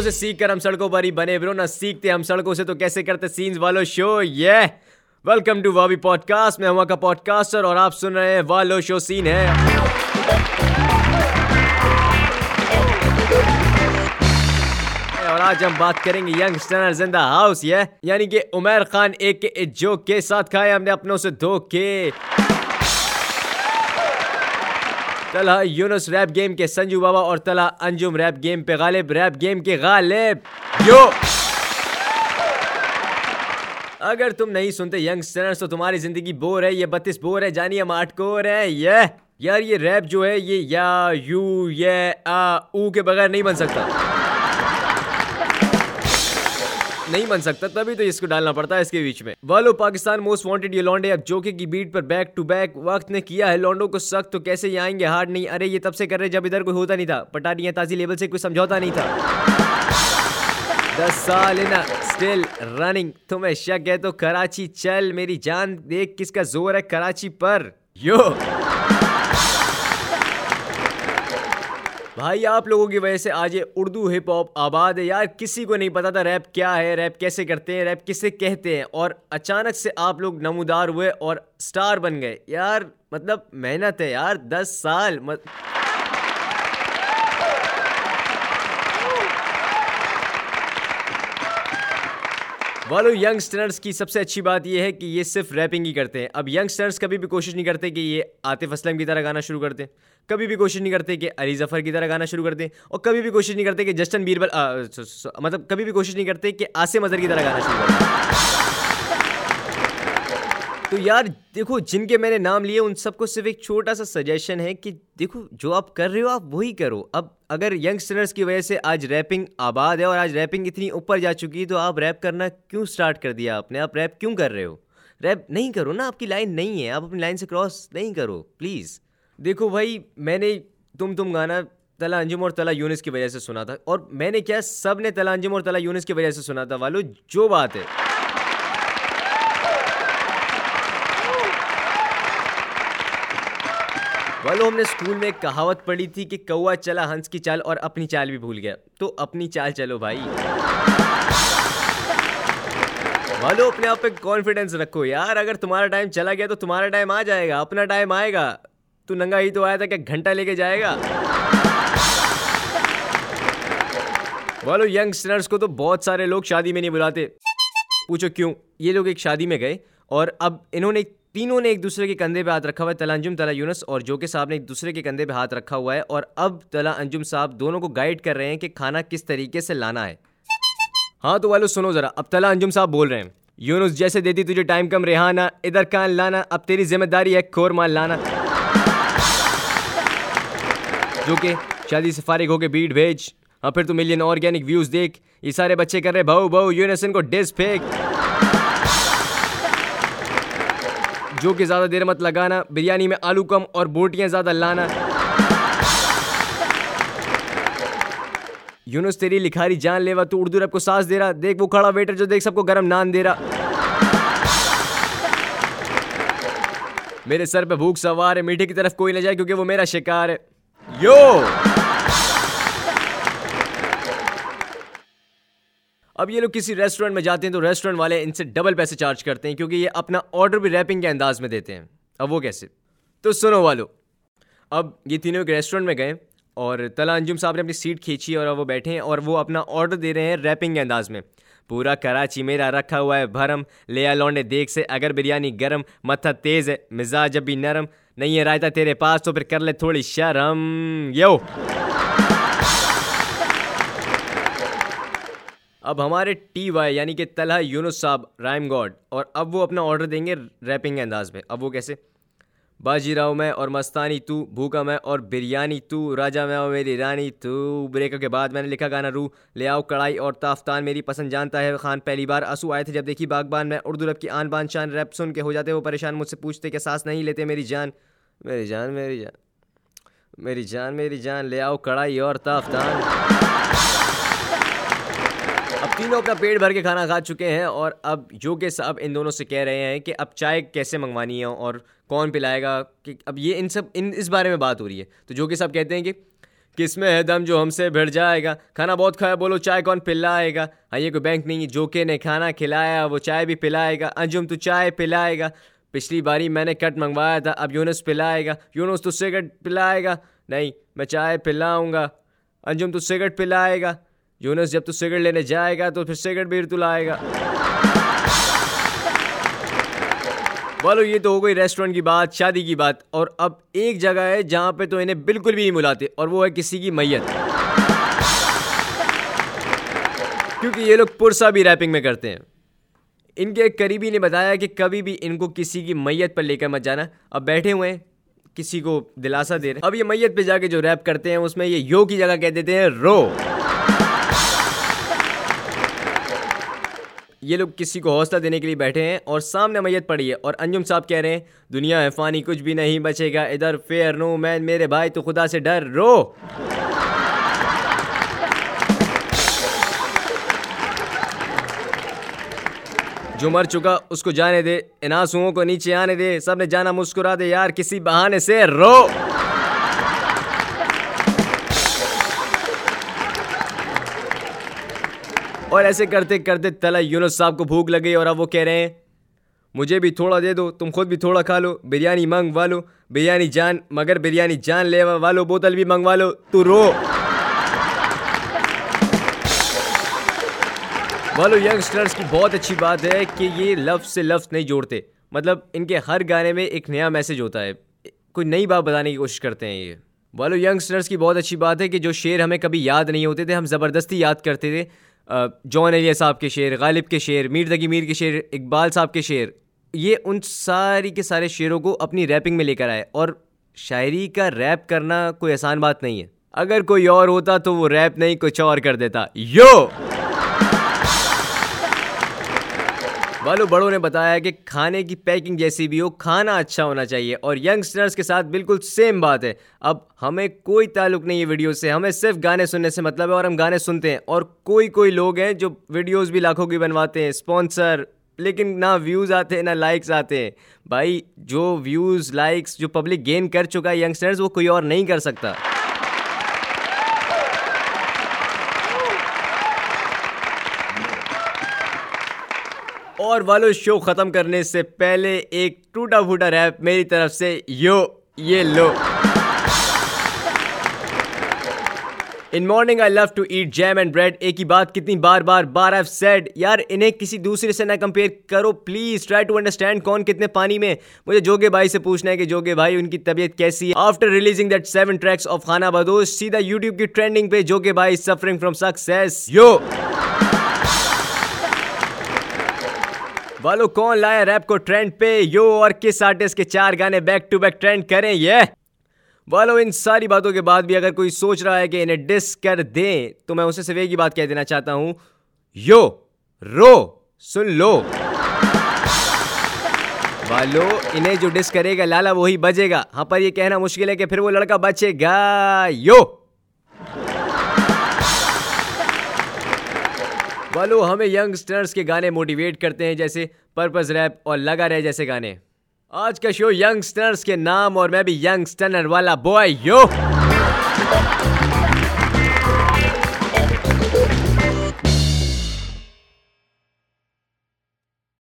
سڑکوں سے سیکھ کر ہم سڑکوں پر ہی بنے۔ برو، نہ سیکھتے ہم سڑکوں سے تو کیسے کرتے سینز والو شو؟ یہ ویلکم ٹو وابی پوڈ کاسٹ میں ہوا کا پوڈ کاسٹر اور آپ سن رہے ہیں والو شو سین ہے۔ اور آج ہم بات کریں گے ینگ اسٹرنر زندہ ہاؤس یہ یعنی کہ عمیر خان ایک کے جو کے ساتھ کھائے ہم نے اپنوں سے دھو کے طلحہ یونس ریپ گیم کے سنجو بابا اور طلحہ انجم ریپ گیم پہ غالب، ریپ گیم کے غالب۔ یو۔ اگر تم نہیں سنتے ینگ تو تمہاری زندگی بور ہے، یہ بتیس بور ہے جانی ہم آٹھ کور ہے یہ یار، یہ ریپ جو ہے، یہ یا، یو یہ آ، او کے بغیر نہیں بن سکتا۔ نہیں بن سکتا، تبھی تو اس کو ڈالنا پڑتا ہے اس کے بیچ میں۔ والو، پاکستان موسٹ وانٹیڈ یہ لانڈے اب جوکے کی بیٹ پر بیک ٹو بیک وقت نے کیا ہے۔ لانڈو کو سخت تو کیسے یہ آئیں گے؟ ہارڈ نہیں۔ ارے، یہ تب سے کر رہے جب ادھر کوئی ہوتا نہیں تھا۔ پٹاریاں تازی لیول سے کوئی سمجھوتا نہیں تھا۔ دس سال ان اسٹل رننگ تمہیں شک ہے تو کراچی چل۔ میری جان دیکھ کس کا زور ہے کراچی پر۔ یو! بھائی، آپ لوگوں کی وجہ سے آج یہ اردو ہپ ہاپ آباد ہے۔ یار، کسی کو نہیں پتا تھا ریپ کیا ہے ریپ کیسے کرتے ہیں ریپ کسے کہتے ہیں۔ اور اچانک سے آپ لوگ نمودار ہوئے اور سٹار بن گئے۔ یار مطلب محنت ہے یار، دس سال والو ینگسٹرس کی سب سے اچھی بات یہ ہے کہ یہ صرف ریپنگ ہی کرتے ہیں۔ اب ینگسٹرس کبھی بھی کوشش نہیں کرتے کہ یہ عاطف اسلم کی طرح گانا شروع کرتے کبھی بھی کوشش نہیں کرتے کہ علی ظفر کی طرح گانا شروع کرتے اور کبھی بھی کوشش نہیں کرتے کہ جسٹن بیربل مطلب کبھی بھی کوشش نہیں کرتے کہ آصم اظہر کی طرح گانا شروع کرتے تو یار دیکھو، جن کے میں نے نام لیے، ان سب کو صرف ایک چھوٹا سا سجیشن ہے کہ دیکھو، جو آپ کر رہے ہو، آپ وہی کرو۔ اب اگر ینگسٹرس کی وجہ سے آج ریپنگ آباد ہے اور آج ریپنگ اتنی اوپر جا چکی ہے تو آپ ریپ کرنا کیوں اسٹارٹ کر دیا آپ نے؟ آپ ریپ کیوں کر رہے ہو؟ ریپ نہیں کرو نا، آپ کی لائن نہیں ہے۔ آپ اپنی لائن سے کراس نہیں کرو پلیز دیکھو بھائی، میں نے تم تم گانا تلا انجم اور تلا یونس کی وجہ سے سنا تھا۔ اور میں نے کیا، سب نے تلا انجم اور تلا یونس کی وجہ سے سنا تھا۔ والو، جو بات ہے۔ والو ہم نے اسکول میں ایک کہاوت پڑھی تھی کہ کوا چلا ہنس کی چال اور اپنی چال بھی بھول گیا۔ تو اپنی چال چلو بھائی۔ والو اپنے آپ پہ کانفیڈینس رکھو یار۔ اگر تمہارا ٹائم چلا گیا تو تمہارا ٹائم آ جائے گا۔ اپنا ٹائم آئے گا۔ تو ننگا ہی تو آیا تھا کہ گھنٹہ لے کے جائے گا۔ والو ینگسٹرس کو تو بہت سارے لوگ شادی میں نہیں بلاتے۔ پوچھو کیوں؟ یہ لوگ ایک شادی میں گئے اور اب انہوں نے تینوں نے ایک دوسرے کے کندھے پہ ہاتھ رکھا ہوا ہے۔ تلا انجم، تلا یونس اور جو کہ صاحب نے ایک دوسرے کے کندھے پہ ہاتھ رکھا ہوا ہے۔ اور اب تلا انجم صاحب دونوں کو گائیڈ کر رہے ہیں کہ کھانا کس طریقے سے لانا ہے۔ ہاں تو والو سنو ذرا۔ اب تلا انجم صاحب بول رہے ہیں۔ یونس، جیسے دیتی تجھے ٹائم کم رہانا ادھر کان لانا۔ اب تیری ذمہ داری ہے کھور مال لانا۔ جو کہ شادی سے فارغ ہو کے بیٹ بھیج۔ ہاں پھر تو ملین آرگینک ویوز دیکھ۔ یہ سارے بچے کر رہے بہو بہو، یونس، ان کو ڈس پھینک جو کہ زیادہ دیر مت لگانا، بریانی میں آلو کم اور بوٹیاں زیادہ لانا۔ یونس، تیری لکھاری جان لیوا، تو اردو رب کو سانس دے رہا دیکھ وہ کھڑا ویٹر جو دیکھ سب کو گرم نان دے رہا میرے سر پہ بھوک سوار ہے، میٹھے کی طرف کوئی نہ جائے کیونکہ وہ میرا شکار ہے۔ یو! اب یہ لوگ کسی ریسٹورینٹ میں جاتے ہیں تو ریسٹورینٹ والے ان سے ڈبل پیسے چارج کرتے ہیں کیونکہ یہ اپنا آرڈر بھی ریپنگ کے انداز میں دیتے ہیں۔ اب وہ کیسے؟ تو سنو والو، اب یہ تینوں ایک ریسٹورینٹ میں گئے اور تلا انجم صاحب نے اپنی سیٹ کھینچی اور وہ بیٹھے ہیں اور وہ اپنا آرڈر دے رہے ہیں ریپنگ کے انداز میں۔ پورا کراچی میرا رکھا ہوا ہے، بھرم لیا لونڈے، دیکھ سے، اگر بریانی گرم، متھا تیز ہے، مزاج اب بھی نرم، نہیں ہے رائتا تیرے پاس تو پھر کر لے تھوڑی شرم۔ یو! اب ہمارے ٹی وائی یعنی کہ طلحہ یونس صاحب، رائم گاڈ، اور اب وہ اپنا آرڈر دیں گے ریپنگ انداز میں۔ اب وہ کیسے؟ باجی راؤ میں اور مستانی تو، بھوکا میں اور بریانی تو، راجا میں اور میری رانی تو۔ بریک کے بعد میں نے لکھا گانا رو لے آؤ کڑھائی اور تافتان۔ میری پسند جانتا ہے خان، پہلی بار آنسو آئے تھے جب دیکھی باغبان۔ میں اردو رب کی آن بان شان ریپ سن کے ہو جاتے، وہ پریشان مجھ سے پوچھتے کہ سانس نہیں لیتے، میری جان۔ میری جان میری جان۔ میری جان میری جان، لے آؤ کڑھائی اور تافتان۔ تینوں اپنا پیٹ بھر کے کھانا کھا چکے ہیں اور اب جو کہ صاحب ان دونوں سے کہہ رہے ہیں کہ اب چائے کیسے منگوانی ہے اور کون پلائے گا کہ اب یہ ان سب ان اس بارے میں بات ہو رہی ہے۔ تو جو کہ صاحب کہتے ہیں کہ کس میں ہے دم جو ہم سے بھڑ جائے گا؟ کھانا بہت کھایا، بولو چائے کون پلائے گا؟ ہاں یہ کوئی بینک نہیں جو کہ نے کھانا کھلایا، وہ چائے بھی پلائے گا۔ انجم تو چائے پلائے گا۔ پچھلی باری میں نے کٹ منگوایا تھا، اب یونس پلائے گا۔ یونس تو سگریٹ پلائے گا۔ نہیں، میں چائے پلاؤں گا۔ انجم تو سگریٹ پلائے گا۔ یونس جب تو سگریٹ لینے جائے گا تو پھر سگریٹ بھی تو لائے گا۔ بولو یہ تو ہو گئی ریسٹورینٹ کی بات، شادی کی بات۔ اور اب ایک جگہ ہے جہاں پہ تو انہیں بالکل بھی نہیں ملاتے، اور وہ ہے کسی کی میت۔ کیونکہ یہ لوگ پرسا بھی ریپنگ میں کرتے ہیں۔ ان کے ایک قریبی نے بتایا کہ کبھی بھی ان کو کسی کی میت پر لے کر مت جانا۔ اب بیٹھے ہوئے ہیں، کسی کو دلاسا دے رہے اب یہ میت پہ جا کے جو ریپ کرتے ہیں، اس میں یہ یو کی جگہ کہہ دیتے ہیں، رو۔ یہ لوگ کسی کو حوصلہ دینے کے لیے بیٹھے ہیں اور سامنے میت پڑی ہے اور انجم صاحب کہہ رہے ہیں، دنیا ہے فانی کچھ بھی نہیں بچے گا، ادھر فیئر نو مین، میرے بھائی تو خدا سے ڈر، رو۔ جو مر چکا اس کو جانے دے ان کو نیچے آنے دے، سب نے جانا مسکرا دے، یار کسی بہانے سے، رو۔ اور ایسے کرتے کرتے تلا یونس صاحب کو بھوک لگی اور اب وہ کہہ رہے ہیں، مجھے بھی تھوڑا دے دو، تم خود بھی تھوڑا کھا لو، بریانی منگوا لو بریانی جان، مگر بریانی جان لے والو، بوتل بھی منگوا لو تو رو۔ والو ینگسٹرس کی بہت اچھی بات ہے کہ یہ لفظ سے لفظ نہیں جوڑتے۔ مطلب ان کے ہر گانے میں ایک نیا میسج ہوتا ہے۔ کوئی نئی بات بتانے کی کوشش کرتے ہیں یہ۔ والو ینگسٹرس کی بہت اچھی بات ہے کہ جو شعر ہمیں کبھی یاد نہیں ہوتے تھے، ہم زبردستی یاد کرتے تھے۔ جون ایلیا صاحب کے شعر، غالب کے شعر، میر دگی میر کے شعر، اقبال صاحب کے شعر، یہ ان ساری کے سارے شعروں کو اپنی ریپنگ میں لے کر آئے اور شاعری کا ریپ کرنا کوئی آسان بات نہیں ہے۔ اگر کوئی اور ہوتا تو وہ ریپ نہیں، کچھ اور کر دیتا۔ یو والو بڑوں نے بتایا کہ کھانے کی پیکنگ جیسی بھی ہو، کھانا اچھا ہونا چاہیے اور ینگسٹرس کے ساتھ بالکل سیم بات ہے۔ اب ہمیں کوئی تعلق نہیں ہے ویڈیو سے، ہمیں صرف گانے سننے سے مطلب ہے اور ہم گانے سنتے ہیں۔ اور کوئی کوئی لوگ ہیں جو ویڈیوز بھی لاکھوں کی بنواتے ہیں اسپانسر لیکن نہ ویوز آتے ہیں نہ لائکس آتے ہیں۔ بھائی، جو ویوز لائکس جو پبلک گین کر چکا ہے ینگسٹرز وہ کوئی اور نہیں کر سکتا۔ اور والو شو ختم کرنے سے پہلے ایک ٹوٹا پھوٹا ریپ میری طرف سے، یو، یہ لو۔ In morning I love to eat jam and bread ایک ہی بات کتنی بار بار بار آئی سیڈ یار انہیں کسی دوسرے سے نہ کمپیئر کرو پلیز ٹرائی ٹو انڈرسٹینڈ کون کتنے پانی میں۔ مجھے جوگے بھائی سے پوچھنا ہے کہ جوگے بھائی، ان کی طبیعت کیسی ہے؟ After releasing that seven tracks of Khana Badosh سیدھا یوٹیوب کی ٹرینڈنگ پہ جوگے بھائی سفرنگ فرام سکسیس یو۔ والو کون لایا ریپ کو ٹرینڈ پہ؟ یو اور کس آرٹسٹ کے چار گانے بیک ٹو بیک ٹرینڈ کریں یہ؟ والو ان ساری باتوں کے بعد بھی اگر کوئی سوچ رہا ہے کہ انہیں ڈس کر دیں، تو میں اسے ایک ہی بات کہہ دینا چاہتا ہوں۔ یو، رو، سن لو۔ والو، انہیں جو ڈس کرے گا، لالا وہی بجے گا۔ ہاں پر یہ کہنا مشکل ہے کہ پھر وہ لڑکا بچے گا۔ یو۔ بلو ہمیں ینگسٹرز کے گانے موٹیویٹ کرتے ہیں، جیسے پرپز ریپ اور لگا رہے جیسے گانے۔ آج کا شو ینگسٹرز کے نام اور میں بھی ینگسٹنر والا بوائے یو